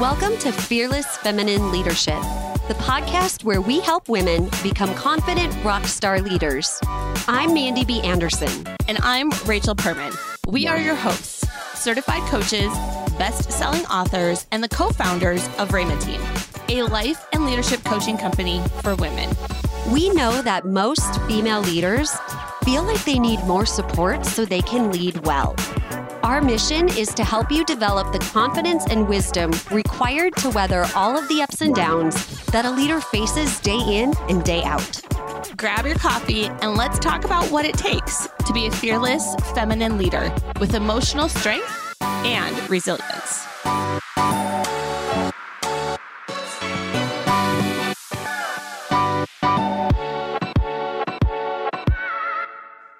Welcome to Fearless Feminine Leadership, the podcast where we help women become confident rock star leaders. I'm Mandy B. Anderson. And I'm Rachel Perman. We are your hosts, certified coaches, best selling authors, and the co founders of Rhema Team, a life and leadership coaching company for women. We know that most female leaders feel like they need more support so they can lead well. Our mission is to help you develop the confidence and wisdom required to weather all of the ups and downs that a leader faces day in and day out. Grab your coffee and let's talk about what it takes to be a fearless feminine leader with emotional strength and resilience.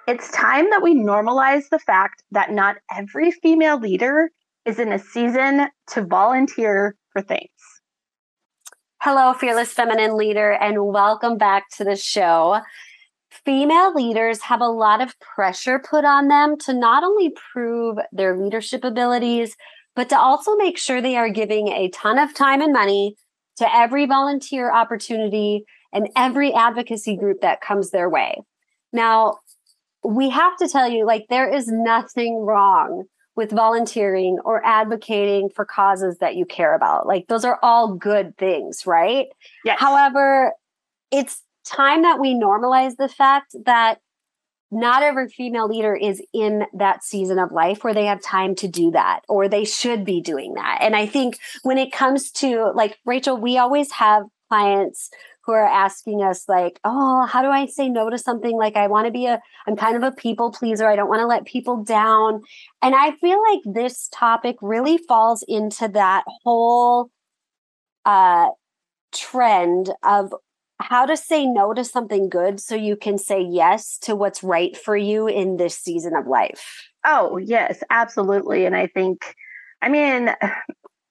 It's time that we normalize the fact that not every female leader is in a season to volunteer for things. Hello, Fearless Feminine Leader, and welcome back to the show. Female leaders have a lot of pressure put on them to not only prove their leadership abilities, but to also make sure they are giving a ton of time and money to every volunteer opportunity and every advocacy group that comes their way. Now, we have to tell you like there is nothing wrong with volunteering or advocating for causes that you care about. Like those are all good things, right? Yes. However, it's time that we normalize the fact that not every female leader is in that season of life where they have time to do that or they should be doing that. And I think when it comes to like Rachel, we always have clients who are asking us like oh how do i say no to something? Like i want to be a i'm kind of a people pleaser. I don't want to let people down. And i feel like this topic really falls into that whole uh trend of how to say no to something good so you can say yes to what's right for you in this season of life. Oh yes absolutely. And i think i mean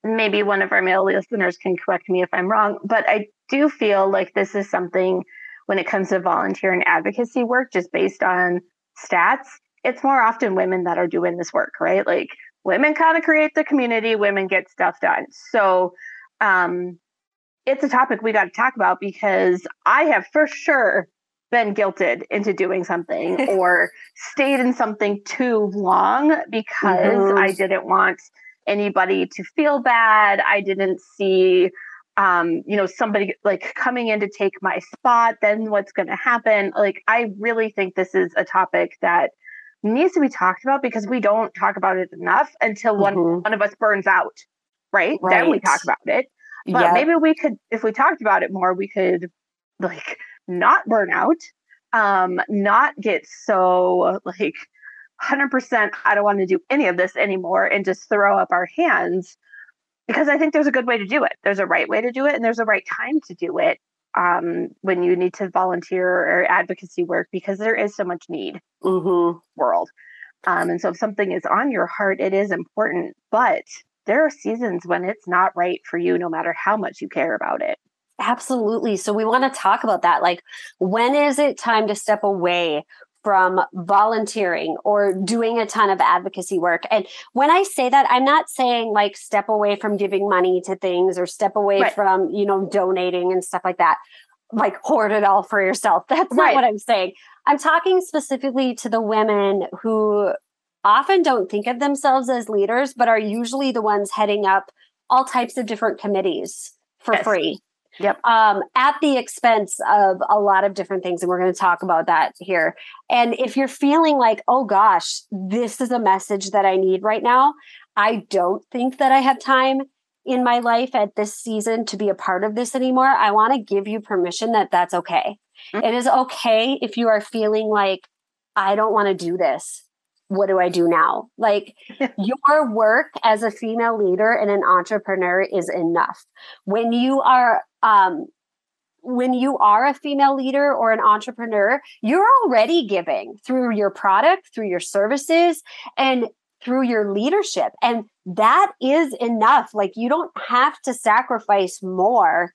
maybe one of our male listeners can correct me if i'm wrong but i do feel like this is something when it comes to volunteer and advocacy work, just based on stats, it's more often women that are doing this work, right? Like women kind of create the community, women get stuff done. So um, it's a topic we got to talk about because I have for sure been guilted into doing something or stayed in something too long because mm-hmm. I didn't want anybody to feel bad. I didn't see um, you know, somebody like coming in to take my spot, then what's going to happen? Like, I really think this is a topic that needs to be talked about because we don't talk about it enough until mm-hmm. one, one of us burns out, right? right? Then we talk about it. But yep. maybe we could, if we talked about it more, we could like not burn out, um, not get so like 100%, I don't want to do any of this anymore and just throw up our hands because I think there's a good way to do it. There's a right way to do it, and there's a right time to do it um, when you need to volunteer or advocacy work because there is so much need mm-hmm. world. Um, and so if something is on your heart, it is important. But there are seasons when it's not right for you, no matter how much you care about it. Absolutely. So we want to talk about that. Like, when is it time to step away from volunteering or doing a ton of advocacy work. And when I say that, I'm not saying like step away from giving money to things or step away right. from, you know, donating and stuff like that. Like hoard it all for yourself. That's not right. what I'm saying. I'm talking specifically to the women who often don't think of themselves as leaders, but are usually the ones heading up all types of different committees for yes. free. Yep. Um, at the expense of a lot of different things. And we're going to talk about that here. And if you're feeling like, oh gosh, this is a message that I need right now, I don't think that I have time in my life at this season to be a part of this anymore. I want to give you permission that that's okay. Mm-hmm. It is okay if you are feeling like, I don't want to do this what do I do now? Like your work as a female leader and an entrepreneur is enough. When you are um when you are a female leader or an entrepreneur, you're already giving through your product, through your services, and through your leadership. And that is enough. Like, you don't have to sacrifice more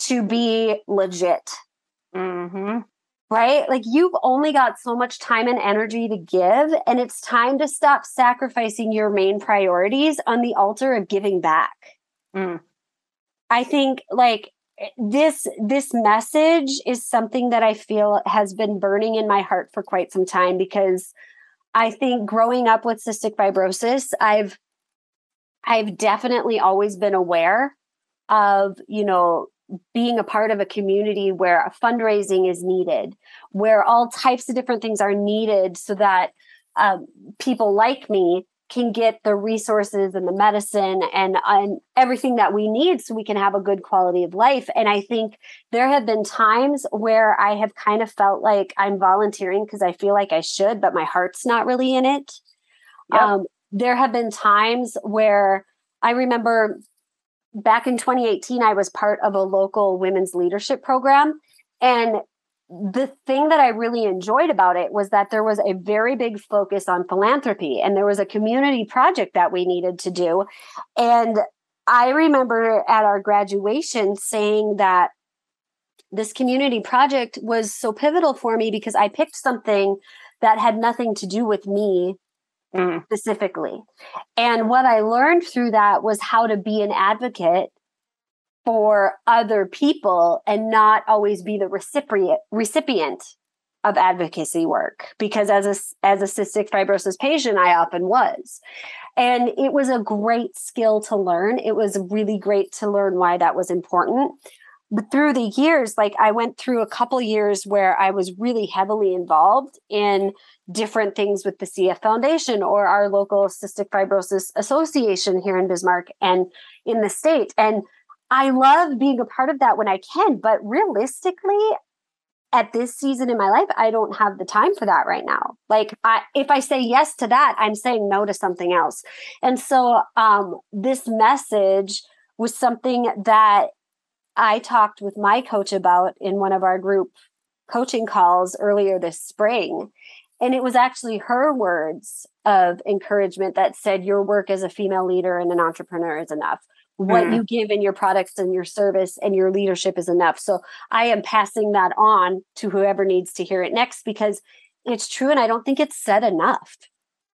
to be legit. Mm-hmm right? Like you've only got so much time and energy to give, and it's time to stop sacrificing your main priorities on the altar of giving back. Mm. I think like this this message is something that I feel has been burning in my heart for quite some time because I think growing up with cystic fibrosis, I've I've definitely always been aware of, you know, being a part of a community where a fundraising is needed, where all types of different things are needed so that um, people like me can get the resources and the medicine and, and everything that we need so we can have a good quality of life. And I think there have been times where I have kind of felt like I'm volunteering because I feel like I should, but my heart's not really in it. Yep. Um, there have been times where I remember back in 2018, I was part of a local women's leadership program. And the thing that I really enjoyed about it was that there was a very big focus on philanthropy and there was a community project that we needed to do. And I remember at our graduation saying that this community project was so pivotal for me because I picked something that had nothing to do with me mm. specifically. And what I learned through that was how to be an advocate for other people and not always be the recipient recipient of advocacy work because as a as a cystic fibrosis patient I often was and it was a great skill to learn it was really great to learn why that was important but through the years like I went through a couple years where I was really heavily involved in different things with the CF Foundation or our local cystic fibrosis association here in Bismarck and in the state and I love being a part of that when I can, but realistically, at this season in my life, I don't have the time for that right now. Like, I, if I say yes to that, I'm saying no to something else. And so, um, this message was something that I talked with my coach about in one of our group coaching calls earlier this spring. And it was actually her words of encouragement that said, Your work as a female leader and an entrepreneur is enough what mm. you give in your products and your service and your leadership is enough. So I am passing that on to whoever needs to hear it next because it's true and I don't think it's said enough.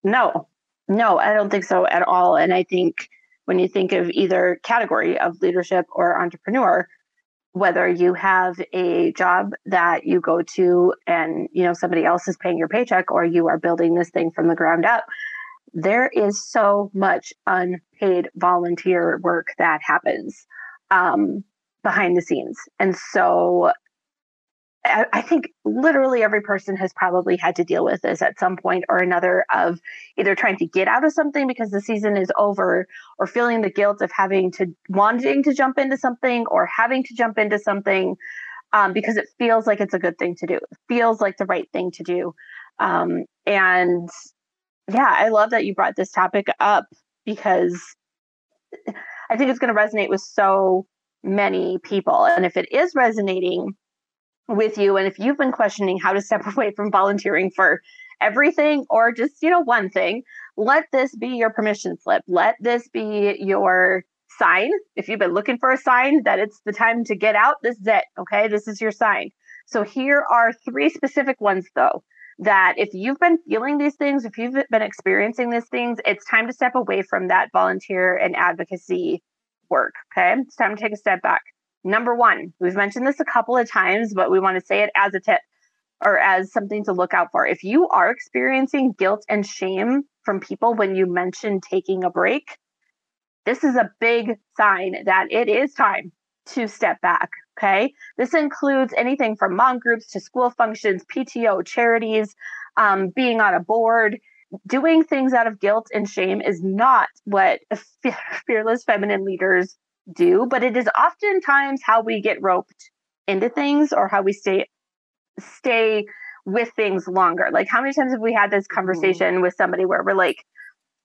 No, no, I don't think so at all. And I think when you think of either category of leadership or entrepreneur, whether you have a job that you go to and you know somebody else is paying your paycheck or you are building this thing from the ground up there is so much unpaid volunteer work that happens um, behind the scenes. And so I, think literally every person has probably had to deal with this at some point or another of either trying to get out of something because the season is over or feeling the guilt of having to wanting to jump into something or having to jump into something um, because it feels like it's a good thing to do. It feels like the right thing to do. Um, and yeah, I love that you brought this topic up because I think it's going to resonate with so many people. And if it is resonating with you, and if you've been questioning how to step away from volunteering for everything or just, you know, one thing, let this be your permission slip. Let this be your sign. If you've been looking for a sign that it's the time to get out, this is it. Okay. This is your sign. So here are three specific ones, though, that if you've been feeling these things, if you've been experiencing these things, it's time to step away from that volunteer and advocacy work. Okay. It's time to take a step back. Number one, we've mentioned this a couple of times, but we want to say it as a tip or as something to look out for. If you are experiencing guilt and shame from people when you mention taking a break, this is a big sign that it is time to step back. Okay. This includes anything from mom groups to school functions, PTO, charities, um, being on a board. Doing things out of guilt and shame is not what fearless feminine leaders do, but it is oftentimes how we get roped into things or how we stay stay with things longer. Like how many times have we had this mm-hmm. conversation mm. with somebody where we're like,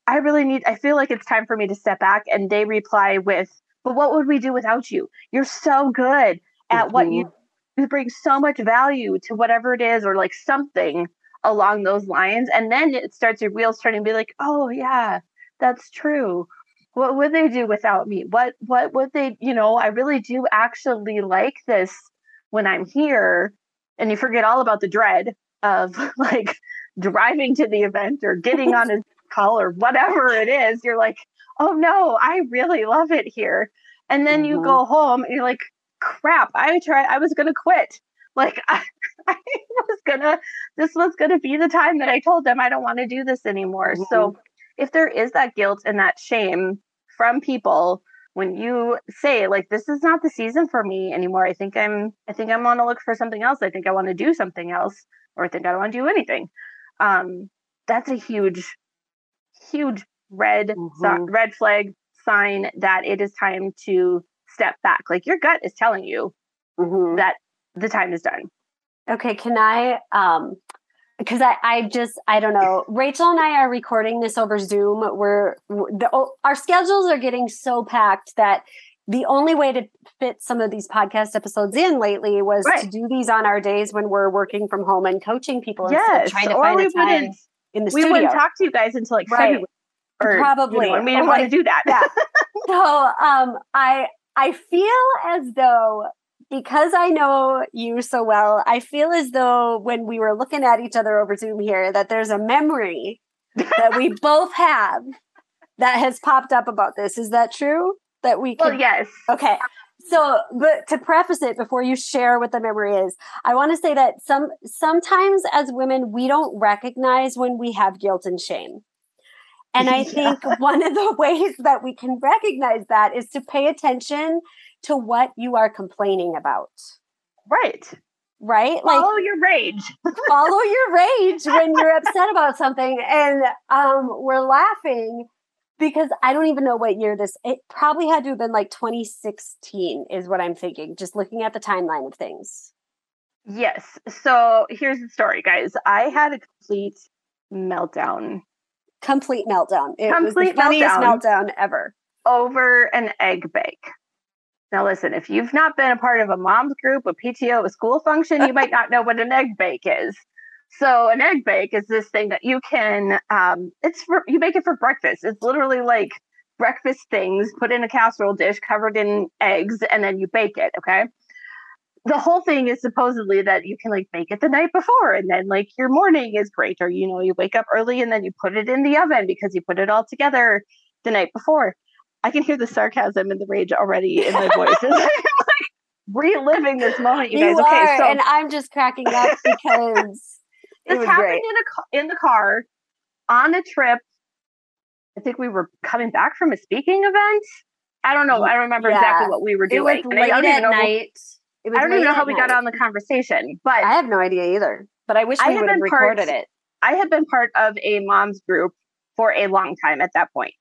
I really need I feel like it's time for me to step back and they reply with but what would we do without you? You're so good at mm-hmm. what you mm-hmm. you bring so much value to whatever it is, or like something along those lines. And then it starts your wheels turning, be like, oh yeah, that's true. What would they do without me? What what would they, you know, I really do actually like this when I'm here. And you forget all about the dread of like driving to the event or getting on a call or whatever it is. You're like, oh no, I really love it here. And then mm-hmm. you go home and you're like, crap, I tried, I was going to quit. Like, I, I, was going to, this was going to be the time that I told them I don't want to do this anymore. Mm-hmm. So if there is that guilt and that shame from people, when you say like this is not the season for me anymore. I think i'm i think I'm want to look for something else. I think i want to do something else or i think i don't want to do anything. Um that's a huge huge red mm-hmm. red flag sign that it is time to step back. Like your gut is telling you mm-hmm. that the time is done. Okay can i um because I, I just I don't know. Rachel and I are recording this over Zoom. We're the, our schedules are getting so packed that the only way to fit some of these podcast episodes in lately was right. to do these on our days when we're working from home and coaching people. Yes, trying to or find we time in the we studio. wouldn't talk to you guys until like right. February. Or, Probably, you know, we didn't want to do that. yeah. So um, I I feel as though because I know you so well, I feel as though when we were looking at each other over Zoom here, that there's a memory that we both have that has popped up about this. Is that true? That we can. Well, yes. Okay. So, but to preface it before you share what the memory is, I want to say that some sometimes as women we don't recognize when we have guilt and shame. And I think one of the ways that we can recognize that is to pay attention to what you are complaining about. Right. Right? Follow like, your rage. follow your rage when you're upset about something. And um, we're laughing because I don't even know what year this it probably had to have been like 2016 is what I'm thinking, just looking at the timeline of things. Yes. So here's the story, guys. I had a complete meltdown. Complete meltdown. It complete was the funniest meltdown, meltdown ever. Over an egg bake. Now, listen, if you've not been a part of a mom's group, a PTO, a school function, you might not know what an egg bake is. So, an egg bake is this thing that you can, um, it's for, you make it for breakfast. It's literally like breakfast things put in a casserole dish covered in eggs, and then you bake it. Okay. The whole thing is supposedly that you can like bake it the night before, and then like your morning is great, or you know, you wake up early and then you put it in the oven because you put it all together the night before. I can hear the sarcasm and the rage already in my voice. I'm like reliving this moment, you, you guys. Are, okay, so and I'm just cracking up because this happened great. in a in the car on a trip. I think we were coming back from a speaking event. I don't know. I don't remember yeah. exactly what we were doing. It was late at night. I don't even know how we night. got on the conversation, but I have no idea either. But I wish we would have recorded part, it. I had been part of a mom's group for a long time at that point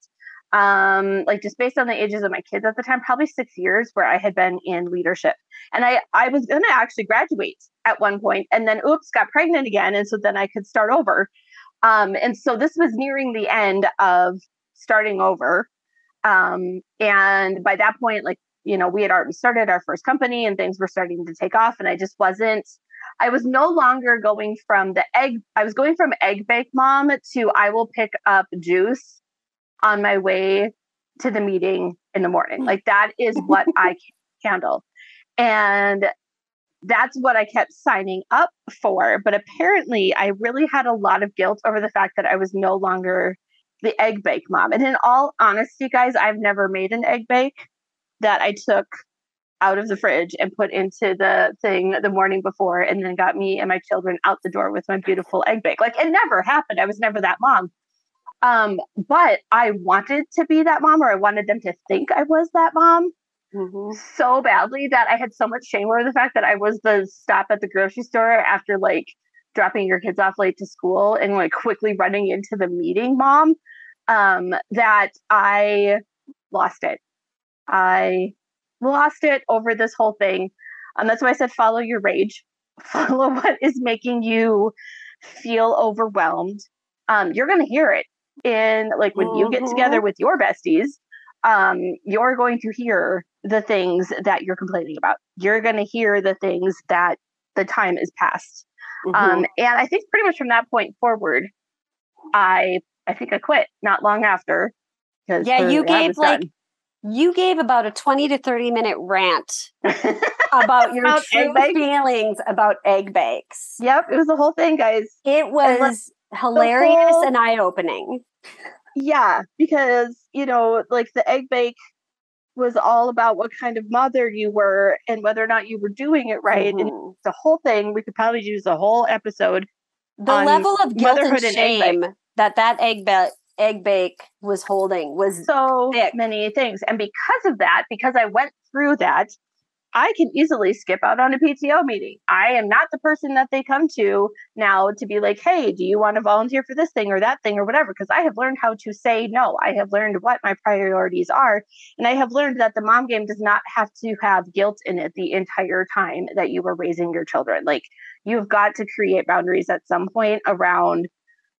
um like just based on the ages of my kids at the time probably six years where i had been in leadership. And i i was going to actually graduate at one point and then oops got pregnant again and so then i could start over. Um and so this was nearing the end of starting over. Um and by that point like you know we had already started our first company and things were starting to take off and i just wasn't I was no longer going from the egg, I was going from egg bake mom to I will pick up juice on my way to the meeting in the morning. Like that is what I can handle. And that's what I kept signing up for. But apparently, I really had a lot of guilt over the fact that I was no longer the egg bake mom. And in all honesty, guys, I've never made an egg bake that I took out of the fridge and put into the thing the morning before and then got me and my children out the door with my beautiful egg bake. Like it never happened. I was never that mom. Um, but I wanted to be that mom, or I wanted them to think I was that mom mm-hmm. so badly that I had so much shame over the fact that I was the stop at the grocery store after like dropping your kids off late to school and like quickly running into the meeting mom um, that I lost it. I lost it over this whole thing. Um, that's why I said follow your rage, follow what is making you feel overwhelmed. Um, you're going to hear it in like when you get together mm-hmm. with your besties um you're going to hear the things that you're complaining about you're going to hear the things that the time is past mm-hmm. um and i think pretty much from that point forward i i think i quit not long after yeah you gave like done. you gave about a 20 to 30 minute rant about your about true feelings about egg bakes yep it was the whole thing guys it was hilarious whole, and eye opening. Yeah, because you know, like the egg bake was all about what kind of mother you were and whether or not you were doing it right. Mm-hmm. And the whole thing, we could probably use a whole episode. The level of guilt and shame and that that egg ba- egg bake was holding was so thick. many things. And because of that, because I went through that, I can easily skip out on a PTO meeting. I am not the person that they come to now to be like, hey, do you want to volunteer for this thing or that thing or whatever? Because I have learned how to say no. I have learned what my priorities are. And I have learned that the mom game does not have to have guilt in it the entire time that you were raising your children. Like, you've got to create boundaries at some point around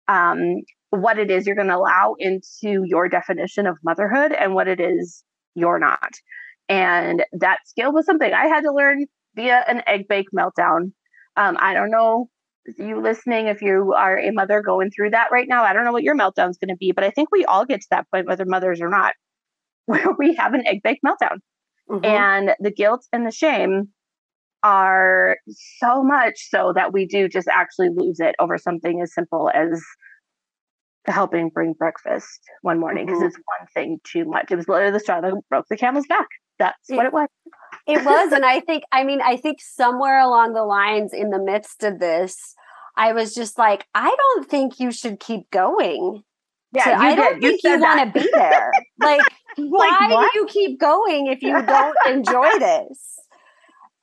um, what it is you're going to allow into your definition of motherhood and what it is you're not. And that skill was something I had to learn via an egg bake meltdown. Um, I don't know you listening if you are a mother going through that right now. I don't know what your meltdown is going to be, but I think we all get to that point, whether mothers or not, where we have an egg bake meltdown. Mm-hmm. And the guilt and the shame are so much so that we do just actually lose it over something as simple as helping bring breakfast one morning because mm-hmm. it's one thing too much. It was literally the straw that broke the camel's back that's what it was. it was. And I think, I mean, I think somewhere along the lines in the midst of this, I was just like, I don't think you should keep going. Yeah, so I don't did. think you, you want to be there. Like, why like, do you keep going if you don't enjoy this?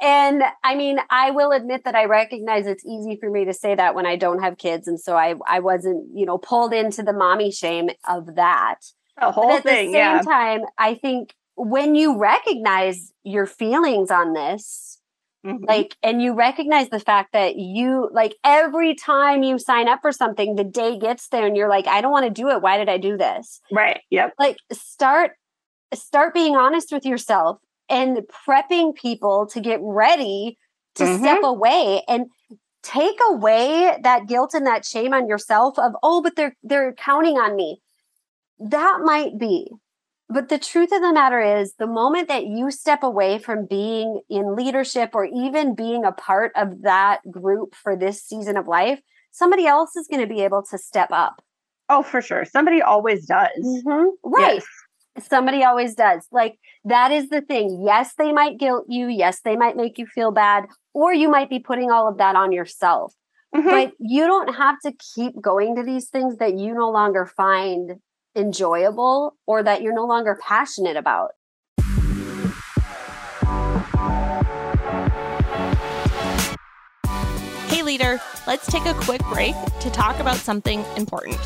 And I mean, I will admit that I recognize it's easy for me to say that when I don't have kids. And so I, I wasn't, you know, pulled into the mommy shame of that. The whole but at thing. the same yeah. time, I think when you recognize your feelings on this, mm-hmm. like, and you recognize the fact that you, like, every time you sign up for something, the day gets there and you're like, I don't want to do it. Why did I do this? Right. Yep. Like, start, start being honest with yourself and prepping people to get ready to mm-hmm. step away and take away that guilt and that shame on yourself of oh but they're they're counting on me that might be but the truth of the matter is, the moment that you step away from being in leadership or even being a part of that group for this season of life, somebody else is going to be able to step up. Oh, for sure. Somebody always does. Mm-hmm. Right. Yes. Somebody always does. Like, that is the thing. Yes, they might guilt you. Yes, they might make you feel bad, or you might be putting all of that on yourself. Mm-hmm. But you don't have to keep going to these things that you no longer find enjoyable or that you're no longer passionate about. Hey, leader, let's take a quick break to talk about something important.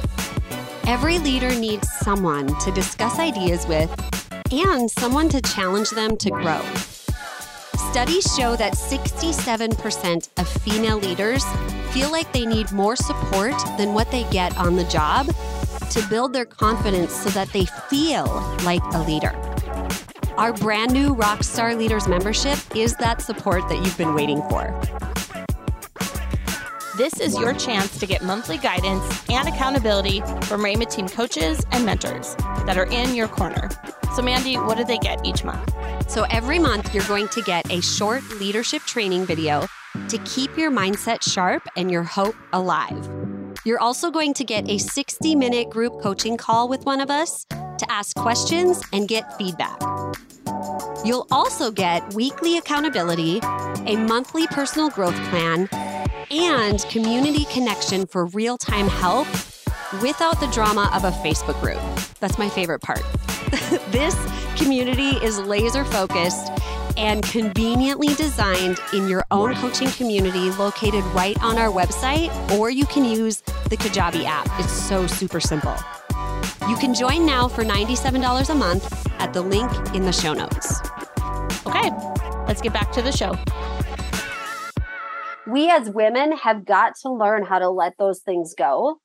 Every leader needs someone to discuss ideas with and someone to challenge them to grow. Studies show that 67% of female leaders feel like they need more support than what they get on the job to build their confidence so that they feel like a leader. Our brand new Rockstar Leaders membership is that support that you've been waiting for. This is your chance to get monthly guidance and accountability from Rhema team coaches and mentors that are in your corner. So, Mandy, what do they get each month? So, every month you're going to get a short leadership training video to keep your mindset sharp and your hope alive. You're also going to get a 60 minute group coaching call with one of us to ask questions and get feedback. You'll also get weekly accountability, a monthly personal growth plan, and community connection for real time help without the drama of a Facebook group. That's my favorite part. this community is laser focused and conveniently designed in your own coaching community located right on our website, or you can use the Kajabi app. It's so super simple. You can join now for $97 a month at the link in the show notes. Okay, let's get back to the show. We as women have got to learn how to let those things go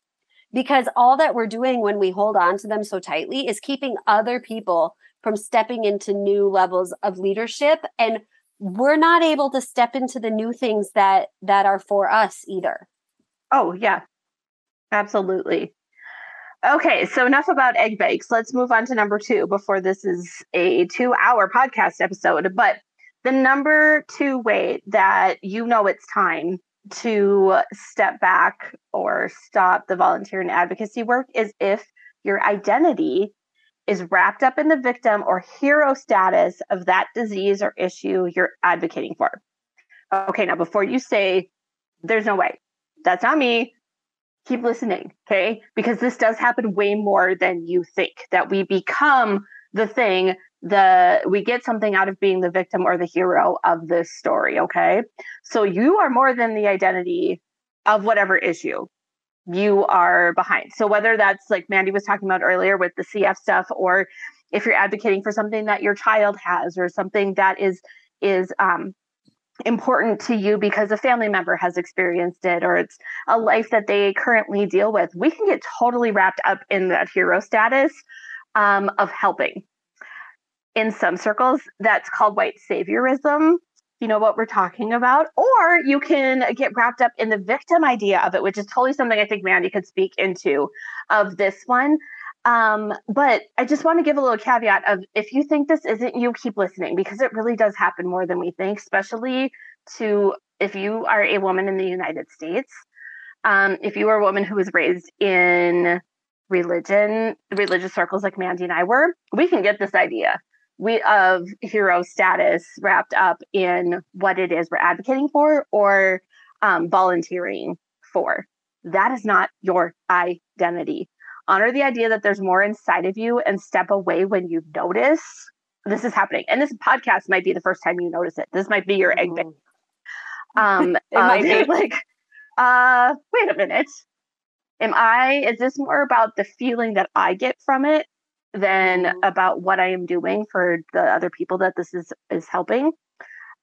because all that we're doing when we hold on to them so tightly is keeping other people from stepping into new levels of leadership and we're not able to step into the new things that that are for us either. Oh yeah. Absolutely. Okay so enough about egg bakes. Let's move on to number two before this is a two hour podcast episode. But the number two way that you know it's time to step back or stop the volunteer and advocacy work is if your identity is wrapped up in the victim or hero status of that disease or issue you're advocating for. Okay, now before you say, there's no way, that's not me, keep listening, okay? Because this does happen way more than you think, that we become the thing the we get something out of being the victim or the hero of this story okay so you are more than the identity of whatever issue you are behind. So whether that's like Mandy was talking about earlier with the CF stuff, or if you're advocating for something that your child has, or something that is is um, important to you because a family member has experienced it, or it's a life that they currently deal with, we can get totally wrapped up in that hero status um, of helping. In some circles, that's called white saviorism you know what we're talking about or you can get wrapped up in the victim idea of it which is totally something i think mandy could speak into of this one. Um, but i just want to give a little caveat of if you think this isn't you keep listening because it really does happen more than we think especially to if you are a woman in the united states um, if you are a woman who was raised in religion religious circles like mandy and i were we can get this idea we of hero status wrapped up in what it is we're advocating for or um, volunteering for. That is not your identity. Honor the idea that there's more inside of you and step away when you notice this is happening. And this podcast might be the first time you notice it. This might be your egg bake. Um, it might be like, uh, wait a minute. Am I, is this more about the feeling that I get from it than mm-hmm. about what I am doing for the other people that this is is helping.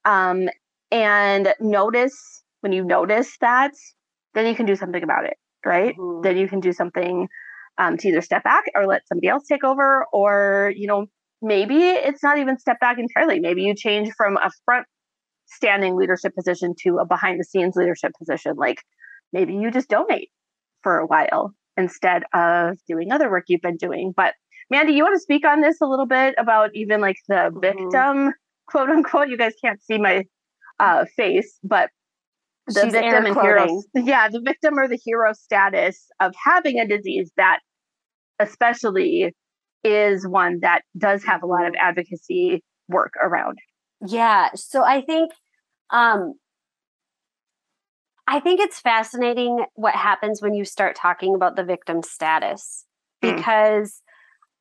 Um, and notice when you notice that, then you can do something about it, right? Mm-hmm. Then you can do something um, to either step back or let somebody else take over, or you know maybe it's not even step back entirely. Maybe you change from a front standing leadership position to a behind the scenes leadership position. Like maybe you just donate for a while instead of doing other work you've been doing. But Mandy, you want to speak on this a little bit about even like the mm-hmm. victim, mm-hmm. quote unquote? You guys can't see my uh, face, but the She's victim and hero, yeah, the victim or the hero status of having a disease that, especially, is one that does have a lot of advocacy work around. Yeah, so I think um, I think it's fascinating what happens when you start talking about the victim status mm. because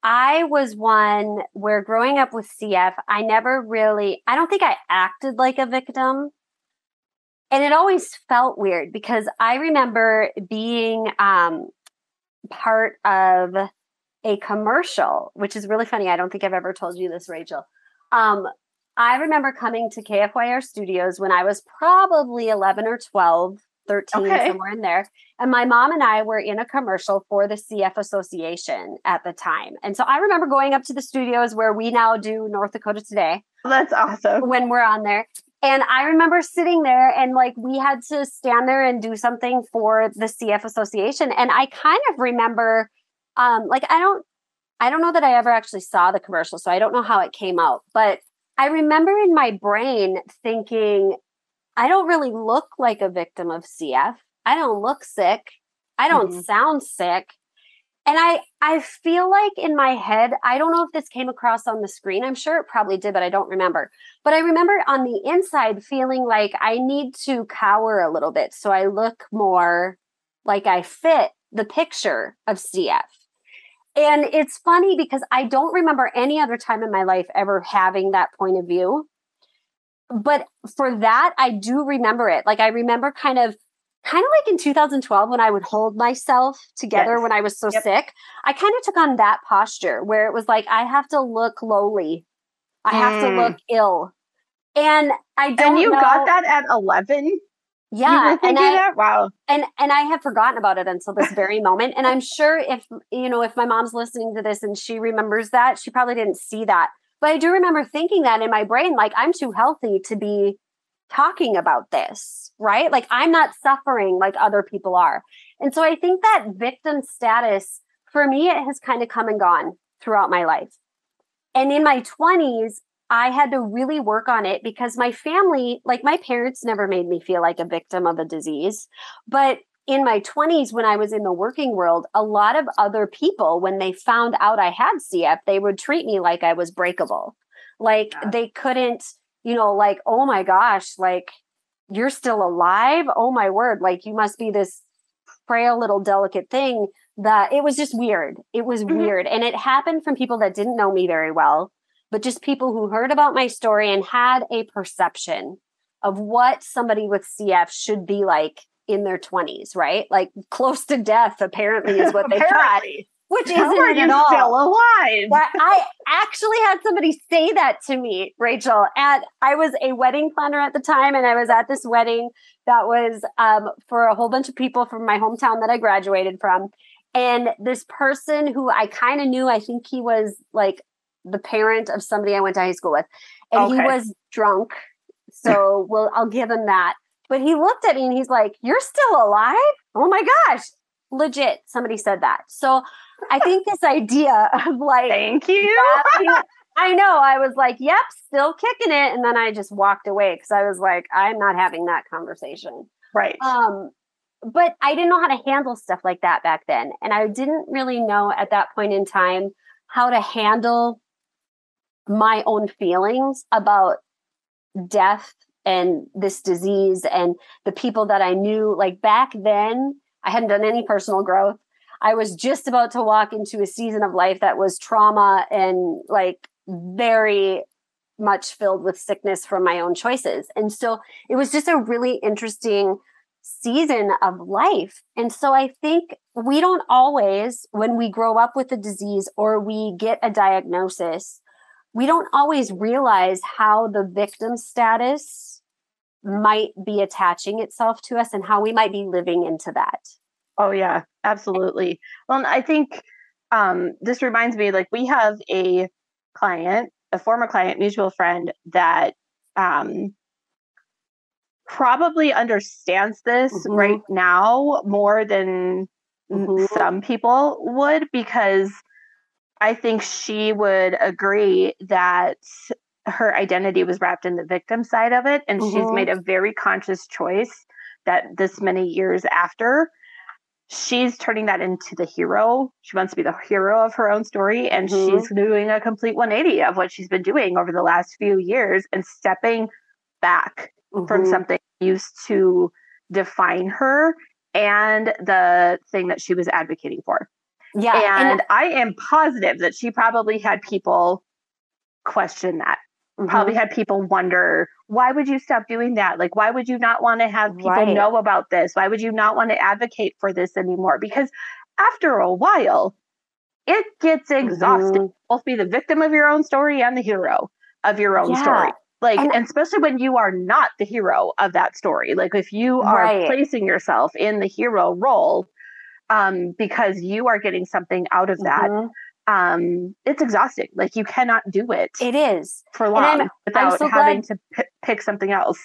I was one where growing up with CF, I never really, I don't think I acted like a victim. And it always felt weird because I remember being um, part of a commercial, which is really funny. I don't think I've ever told you this, Rachel. Um, I remember coming to KFYR studios when I was probably 11 or 12 13, okay. somewhere in there. And my mom and I were in a commercial for the CF Association at the time. And so I remember going up to the studios where we now do North Dakota Today. That's awesome. When we're on there. And I remember sitting there and like we had to stand there and do something for the CF Association. And I kind of remember um like I don't I don't know that I ever actually saw the commercial, so I don't know how it came out, but I remember in my brain thinking, I don't really look like a victim of CF. I don't look sick. I don't mm-hmm. sound sick. And I I feel like in my head, I don't know if this came across on the screen. I'm sure it probably did, but I don't remember. But I remember on the inside feeling like I need to cower a little bit so I look more like I fit the picture of CF. And it's funny because I don't remember any other time in my life ever having that point of view but for that, I do remember it. Like I remember kind of kind of like in 2012 when I would hold myself together yes. when I was so yep. sick. I kind of took on that posture where it was like I have to look lowly. I mm. have to mm. look ill. And I don't And you know, got that at 11? Yeah, and I, that? wow. And and I had forgotten about it until this very moment. And I'm sure if you know if my mom's listening to this and she remembers that, she probably didn't see that. But I do remember thinking that in my brain, like, I'm too healthy to be talking about this, right? Like, I'm not suffering like other people are. And so I think that victim status, for me, it has kind of come and gone throughout my life. And in my 20s, I had to really work on it because my family, like my parents never made me feel like a victim of a disease, but in my 20s, when I was in the working world, a lot of other people, when they found out I had CF, they would treat me like I was breakable. Like yeah. they couldn't, you know, like, oh my gosh, like you're still alive. Oh my word. Like you must be this frail little delicate thing that it was just weird. It was mm-hmm. weird. And it happened from people that didn't know me very well, but just people who heard about my story and had a perception of what somebody with CF should be like in their 20s, right? Like close to death, apparently, is what they thought. Which How isn't you all. still alive? I actually had somebody say that to me, Rachel. At I was a wedding planner at the time, and I was at this wedding that was um, for a whole bunch of people from my hometown that I graduated from. And this person who I kind of knew, I think he was like the parent of somebody I went to high school with, and okay. he was drunk. So well, I'll give him that. But he looked at me and he's like, "You're still alive? Oh my gosh!" Legit, somebody said that. So I think this idea of like, thank you. I know. I was like, "Yep, still kicking it," and then I just walked away because I was like, "I'm not having that conversation." Right. Um, but I didn't know how to handle stuff like that back then. And I didn't really know at that point in time how to handle my own feelings about death and this disease and the people that I knew. Like back then, I hadn't done any personal growth. I was just about to walk into a season of life that was trauma and like very much filled with sickness from my own choices. And so it was just a really interesting season of life. And so I think we don't always, when we grow up with a disease or we get a diagnosis, we don't always realize how the victim status might be attaching itself to us and how we might be living into that. Oh, yeah, absolutely. Well, I think um, this reminds me like we have a client, a former client, mutual friend that um, probably understands this mm-hmm. right now more than mm-hmm. some people would because I think she would agree that her identity was wrapped in the victim side of it and mm-hmm. she's made a very conscious choice that this many years after she's turning that into the hero. She wants to be the hero of her own story and mm-hmm. she's doing a complete 180 of what she's been doing over the last few years and stepping back mm-hmm. from something used to define her and the thing that she was advocating for. Yeah. And, and I am positive that she probably had people question that. Mm-hmm. Probably had people wonder, why would you stop doing that? Like, why would you not want to have people right. know about this? Why would you not want to advocate for this anymore? Because after a while, it gets exhausting. Mm-hmm. Both be the victim of your own story and the hero of your own yeah. story like and, and, especially when you are not the hero of that story like if you are right. placing yourself in the hero role um because you are getting something out of that mm-hmm. um it's exhausting like you cannot do it it is for long I'm, without I'm so having glad, to p- pick something else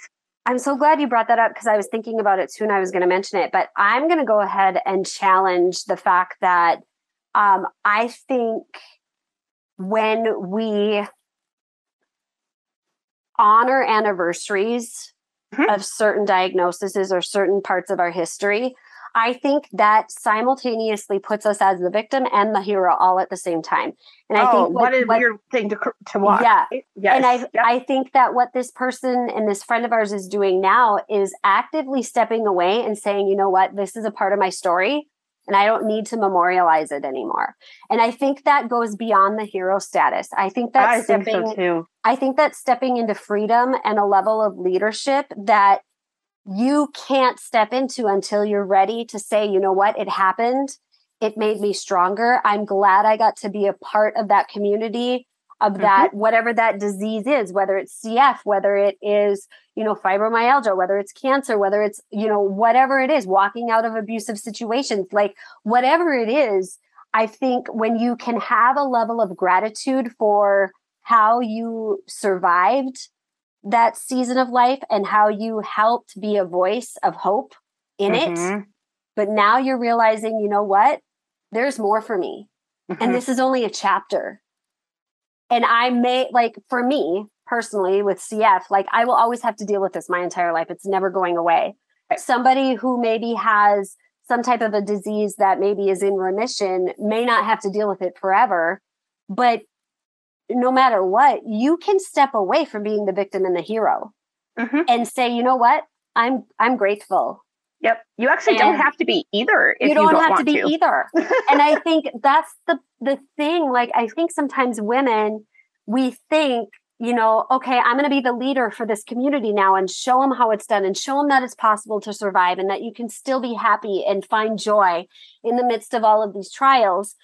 i'm so glad you brought that up because i was thinking about it too and i was going to mention it but i'm going to go ahead and challenge the fact that um i think when we honor anniversaries mm-hmm. of certain diagnoses or certain parts of our history, I think that simultaneously puts us as the victim and the hero all at the same time. And I oh, think what, what a what, weird thing to to watch. Yeah, yes. and I yep. I think that what this person and this friend of ours is doing now is actively stepping away and saying, you know what, this is a part of my story and I don't need to memorialize it anymore. And I think that goes beyond the hero status. I think that I stepping, think so too. I think that stepping into freedom and a level of leadership that you can't step into until you're ready to say, you know what, it happened. It made me stronger. I'm glad I got to be a part of that community of mm-hmm. that whatever that disease is whether it's cf whether it is you know fibromyalgia whether it's cancer whether it's you know whatever it is walking out of abusive situations like whatever it is i think when you can have a level of gratitude for how you survived that season of life and how you helped be a voice of hope in mm-hmm. it but now you're realizing you know what there's more for me mm-hmm. and this is only a chapter and I may like for me personally with CF, like I will always have to deal with this my entire life. It's never going away. Somebody who maybe has some type of a disease that maybe is in remission may not have to deal with it forever. But no matter what, you can step away from being the victim and the hero mm-hmm. and say, you know what? I'm I'm grateful. Yep. You actually and don't have to be either. you don't, you don't have to be to. either. and I think that's the the thing. Like I think sometimes women we think you know, okay, I'm going to be the leader for this community now and show them how it's done and show them that it's possible to survive and that you can still be happy and find joy in the midst of all of these trials.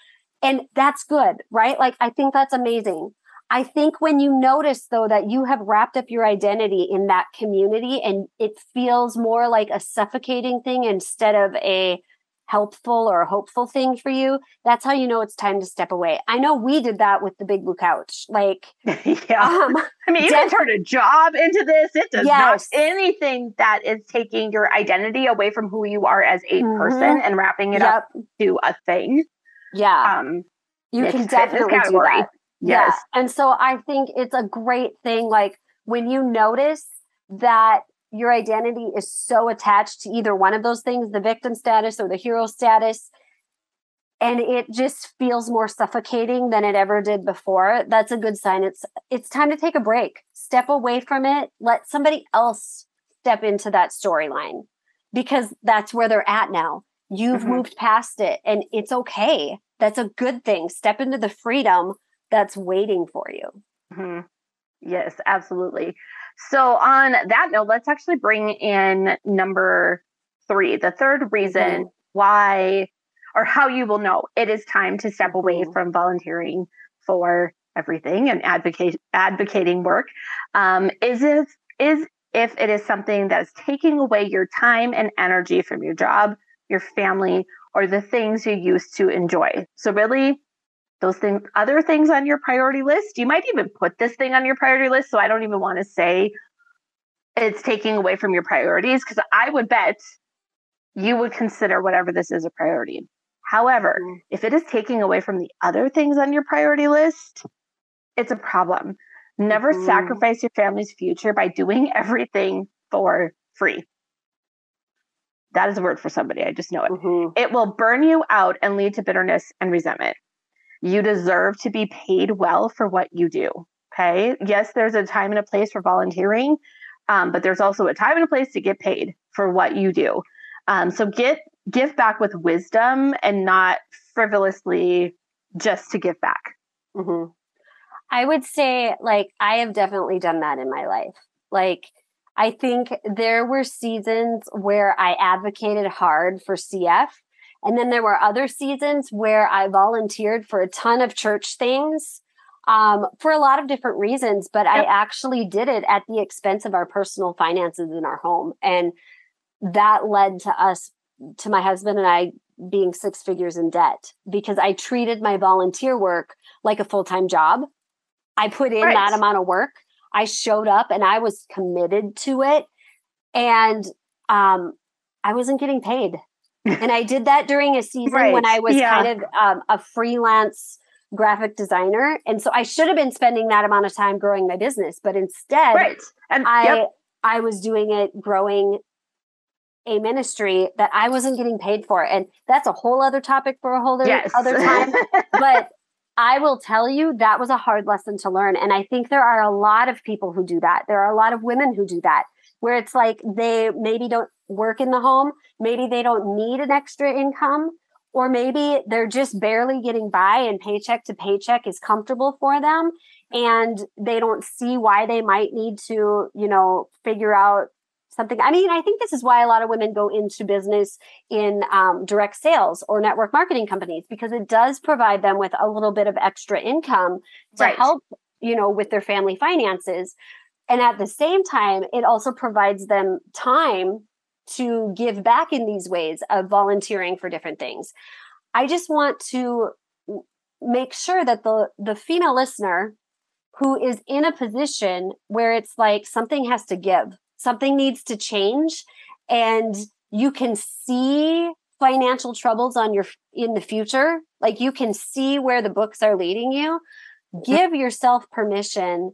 And that's good, right? Like, I think that's amazing. I think when you notice, though, that you have wrapped up your identity in that community and it feels more like a suffocating thing instead of a helpful or hopeful thing for you, that's how you know it's time to step away. I know we did that with the big blue couch. Like, yeah. Um, I mean, you def- can turn a job into this. It does yes. not anything that is taking your identity away from who you are as a mm-hmm. person and wrapping it yep. up to a thing. Yeah. Um, you can definitely do that. Yes. Yeah. And so I think it's a great thing. Like when you notice that your identity is so attached to either one of those things the victim status or the hero status and it just feels more suffocating than it ever did before that's a good sign it's it's time to take a break step away from it let somebody else step into that storyline because that's where they're at now you've mm-hmm. moved past it and it's okay that's a good thing step into the freedom that's waiting for you mm-hmm. yes absolutely so, on that note, let's actually bring in number three, the third reason mm-hmm. why or how you will know it is time to step away mm-hmm. from volunteering for everything and advocate advocating work um, is if is if it is something that is taking away your time and energy from your job, your family, or the things you used to enjoy. So really, those things, other things on your priority list. You might even put this thing on your priority list. So I don't even want to say it's taking away from your priorities because I would bet you would consider whatever this is a priority. However, mm-hmm. if it is taking away from the other things on your priority list, it's a problem. Never mm-hmm. sacrifice your family's future by doing everything for free. That is a word for somebody. I just know it. Mm-hmm. It will burn you out and lead to bitterness and resentment. You deserve to be paid well for what you do. Okay. Yes, there's a time and a place for volunteering, um, but there's also a time and a place to get paid for what you do. Um, so get give back with wisdom and not frivolously just to give back. Mm-hmm. I would say, like, I have definitely done that in my life. Like, I think there were seasons where I advocated hard for CF and then there were other seasons where I volunteered for a ton of church things um, for a lot of different reasons, but yep. I actually did it at the expense of our personal finances in our home. And that led to us, to my husband and I being six figures in debt because I treated my volunteer work like a full time job. I put in right. that amount of work. I showed up and I was committed to it. And um, I wasn't getting paid and I did that during a season right. when I was yeah. kind of um, a freelance graphic designer. And so I should have been spending that amount of time growing my business, but instead right. and, I yep. I was doing it growing a ministry that I wasn't getting paid for. And that's a whole other topic for a whole other, yes. other time. but I will tell you that was a hard lesson to learn. And I think there are a lot of people who do that. There are a lot of women who do that, where it's like they maybe don't work in the home. Maybe they don't need an extra income, or maybe they're just barely getting by and paycheck to paycheck is comfortable for them. And they don't see why they might need to, you know, figure out something. I mean, I think this is why a lot of women go into business in um, direct sales or network marketing companies because it does provide them with a little bit of extra income to right. help, you know, with their family finances. And at the same time, it also provides them time to give back in these ways of volunteering for different things. I just want to make sure that the the female listener who is in a position where it's like something has to give, something needs to change and you can see financial troubles on your in the future, like you can see where the books are leading you, give yourself permission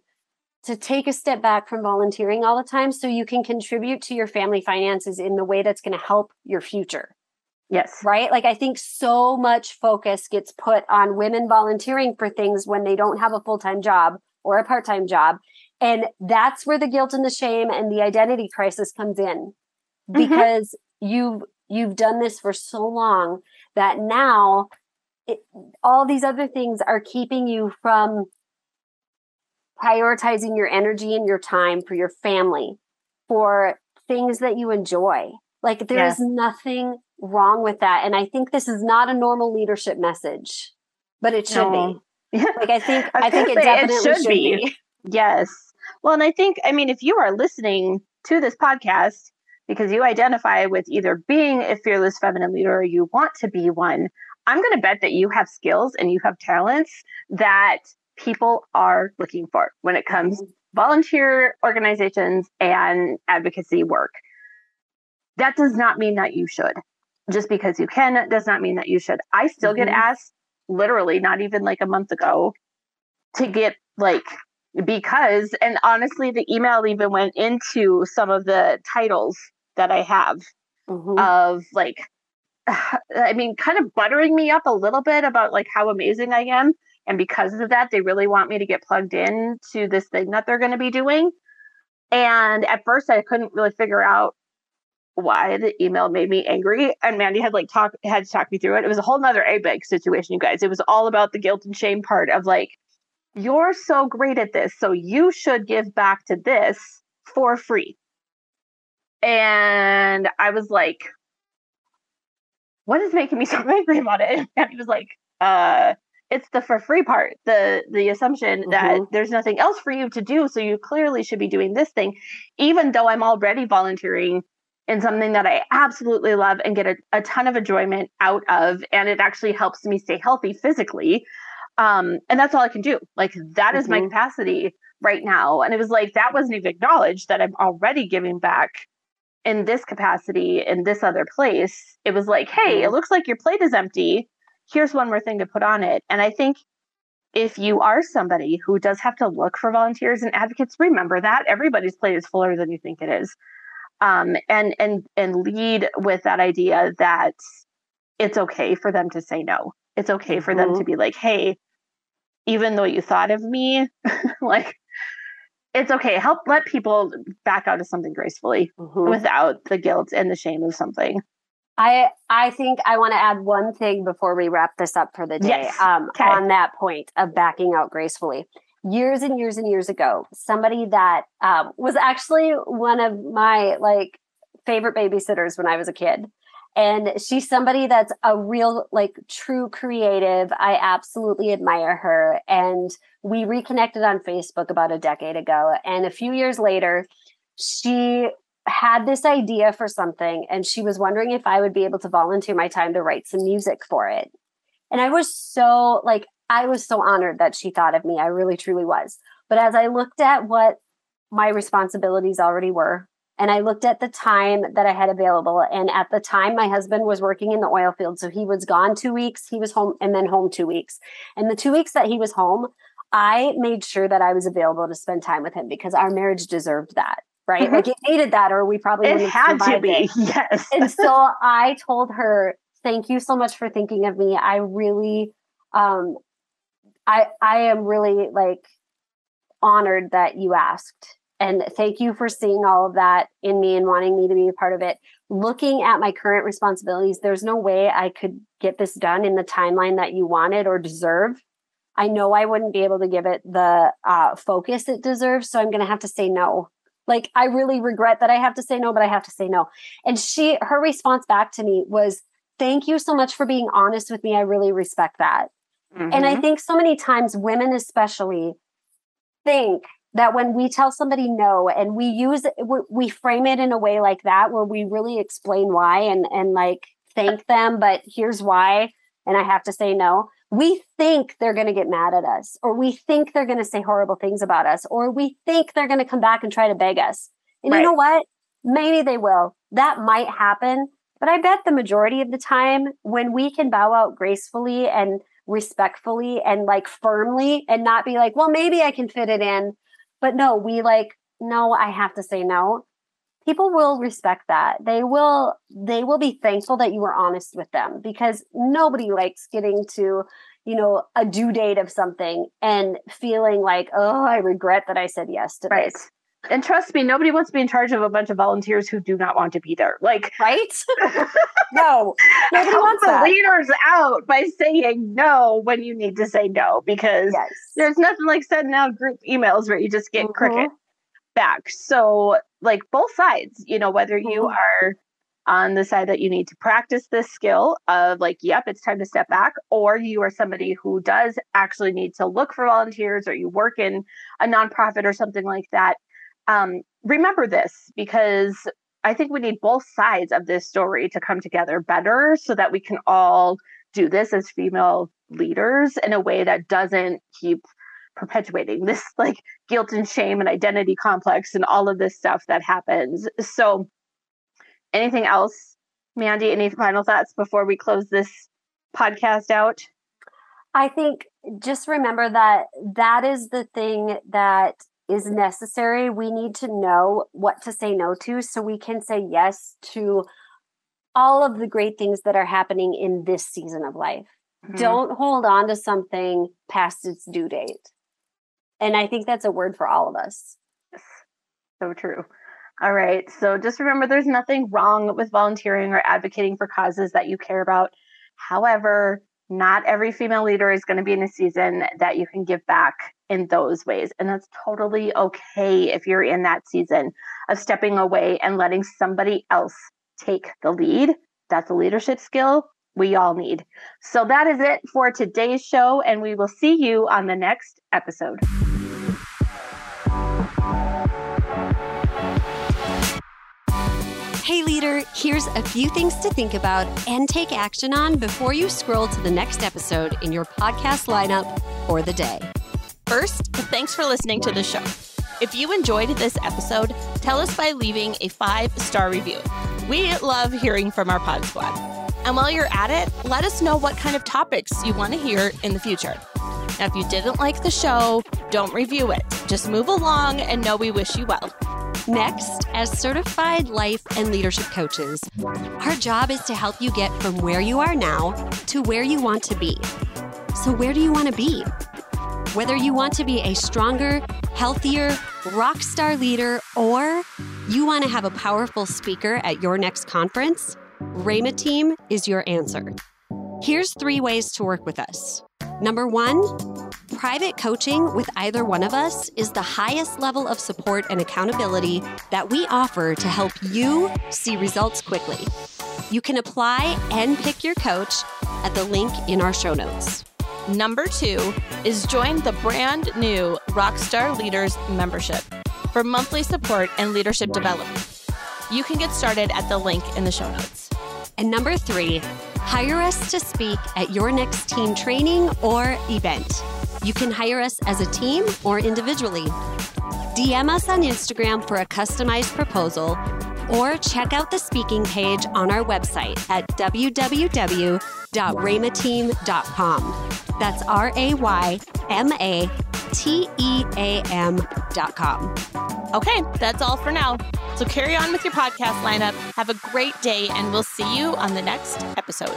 to take a step back from volunteering all the time so you can contribute to your family finances in the way that's going to help your future. Yes. Right? Like I think so much focus gets put on women volunteering for things when they don't have a full-time job or a part-time job. And that's where the guilt and the shame and the identity crisis comes in. Mm-hmm. Because mm-hmm. you've you've done this for so long that now it, all these other things are keeping you from prioritizing your energy and your time for your family, for things that you enjoy. Like there is nothing wrong with that. And I think this is not a normal leadership message, but it should no. be. Like I think I, I think it definitely it should, should be. be. Yes. Well, and I think I mean if you are listening to this podcast because you identify with either being a fearless feminine leader or you want to be one, I'm going to bet that you have skills and you have talents that people are looking for when it comes mm-hmm. volunteer organizations and advocacy work. That does not mean that you should. Just because you can does not mean that you should. I still mm-hmm. get asked literally not even like a month ago to get like because and honestly the email even went into some of the titles that I have mm-hmm. of like I mean kind of buttering me up a little bit about like how amazing I am and because of that, they really want me to get plugged in to this thing that they're going to be doing. And at first, I couldn't really figure out why the email made me angry. And Mandy had like talk had to talk me through it. It was a whole nother ABEG situation, you guys. It was all about the guilt and shame part of like, you're so great at this, so you should give back to this for free. And I was like, what is making me so angry about it? And he was like, uh, it's the for free part the the assumption mm-hmm. that there's nothing else for you to do so you clearly should be doing this thing even though i'm already volunteering in something that i absolutely love and get a, a ton of enjoyment out of and it actually helps me stay healthy physically um, and that's all i can do like that mm-hmm. is my mm-hmm. capacity right now and it was like that wasn't even acknowledged that i'm already giving back in this capacity in this other place it was like hey it mm-hmm. looks like your plate is empty here's one more thing to put on it. And I think if you are somebody who does have to look for volunteers and advocates, remember that everybody's plate is fuller than you think it is. Um, and and and lead with that idea that it's okay for them to say no. It's okay for mm-hmm. them to be like, hey, even though you thought of me, like it's okay. Help let people back out of something gracefully mm-hmm. without the guilt and the shame of something. I I think I want to add one thing before we wrap this up for the day. Yes. Um, okay. On that point of backing out gracefully, years and years and years ago, somebody that um, was actually one of my like favorite babysitters when I was a kid, and she's somebody that's a real like true creative. I absolutely admire her, and we reconnected on Facebook about a decade ago, and a few years later. She had this idea for something and she was wondering if I would be able to volunteer my time to write some music for it. And I was so like I was so honored that she thought of me. I really truly was. But as I looked at what my responsibilities already were and I looked at the time that I had available and at the time my husband was working in the oil field so he was gone 2 weeks, he was home and then home 2 weeks. And the 2 weeks that he was home, I made sure that I was available to spend time with him because our marriage deserved that right? Mm-hmm. Like it needed that, or we probably it had to be. It. Yes. and so I told her, "Thank you so much for thinking of me. I really, um, I I am really like honored that you asked." And thank you for seeing all of that in me and wanting me to be a part of it. Looking at my current responsibilities, there's no way I could get this done in the timeline that you wanted or deserve. I know I wouldn't be able to give it the uh, focus it deserves. So I'm going to have to say no. Like, I really regret that I have to say no, but I have to say no. And she, her response back to me was, Thank you so much for being honest with me. I really respect that. Mm-hmm. And I mm-hmm. think so many times women, especially, think that when we tell somebody no and we use it, we frame it in a way like that where we really explain why and and like thank them but here's why and i have to say no we think they're going to get mad at us, or we think they're going to say horrible things about us, or we think they're going to come back and try to beg us. And right. you know what? Maybe they will. That might happen. But I bet the majority of the time, when we can bow out gracefully and respectfully and like firmly and not be like, well, maybe I can fit it in. But no, we like, no, I have to say no. people will respect that. They will they will be thankful that you were honest with them because nobody likes getting to, you know, a due date of something and feeling like, "Oh, I regret that I said yes to right. this." And trust me, nobody wants to be in charge of a bunch of volunteers who do not want to be there. Like, right? no, nobody wants the that. leaders out by saying no when you need to say no because Yes. there's nothing like sending out group emails where you just get Mhm. cricket back. So, like both sides, you know, whether you Mhm. are on the side that you need to practice this skill of like, yep, it's time to step back, or you are somebody who does actually need to look for volunteers or you work in a nonprofit or something like that. Um, remember this because I think we need both sides of this story to come together better so that we can all do this as female leaders in a way that doesn't keep perpetuating this like guilt and shame and identity complex and all of this stuff that happens. So, anything else, Mandy? Any final thoughts before we close this podcast out? I think just remember that that is the thing that is necessary. We need to know what to say no to so we can say yes to all of the great things that are happening in this season of life. Mhm. Don't hold on to something past its due date. And I think that's a word for all of us. So true. All right. So just remember there's nothing wrong with volunteering or advocating for causes that you care about. However, not every female leader is going to be in a season that you can give back in those ways. And that's totally okay if you're in that season of stepping away and letting somebody else take the lead. That's a leadership skill we all need. So that is it for today's show. And we will see you on the next episode. Hey, leader, here's a few things to think about and take action on before you scroll to the next episode in your podcast lineup for the day. First, thanks for listening to the show. If you enjoyed this episode, tell us by leaving a five star review. We love hearing from our Pod Squad. And while you're at it, let us know what kind of topics you want to hear in the future. Now, if you didn't like the show, don't review it. Just move along and know we wish you well. Next, as certified life and leadership coaches, our job is to help you get from where you are now to where you want to be. So, where do you want to be? Whether you want to be a stronger, healthier, rock star leader, or you want to have a powerful speaker at your next conference, Rayma Team is your answer. Here's three ways to work with us. Number one, private coaching with either one of us is the highest level of support and accountability that we offer to help you see results quickly. You can apply and pick your coach at the link in our show notes. Number two is join the brand new Rockstar Leaders membership for monthly support and leadership development. You can get started at the link in the show notes. And number three, hire us to speak at your next team training or event. You can hire us as a team or individually. DM us on Instagram for a customized proposal or check out the speaking page on our website at www.raymateam.com. That's R A Y M A T E A M.com. Okay, that's all for now. So carry on with your podcast lineup. Have a great day, and we'll see you on the next episode.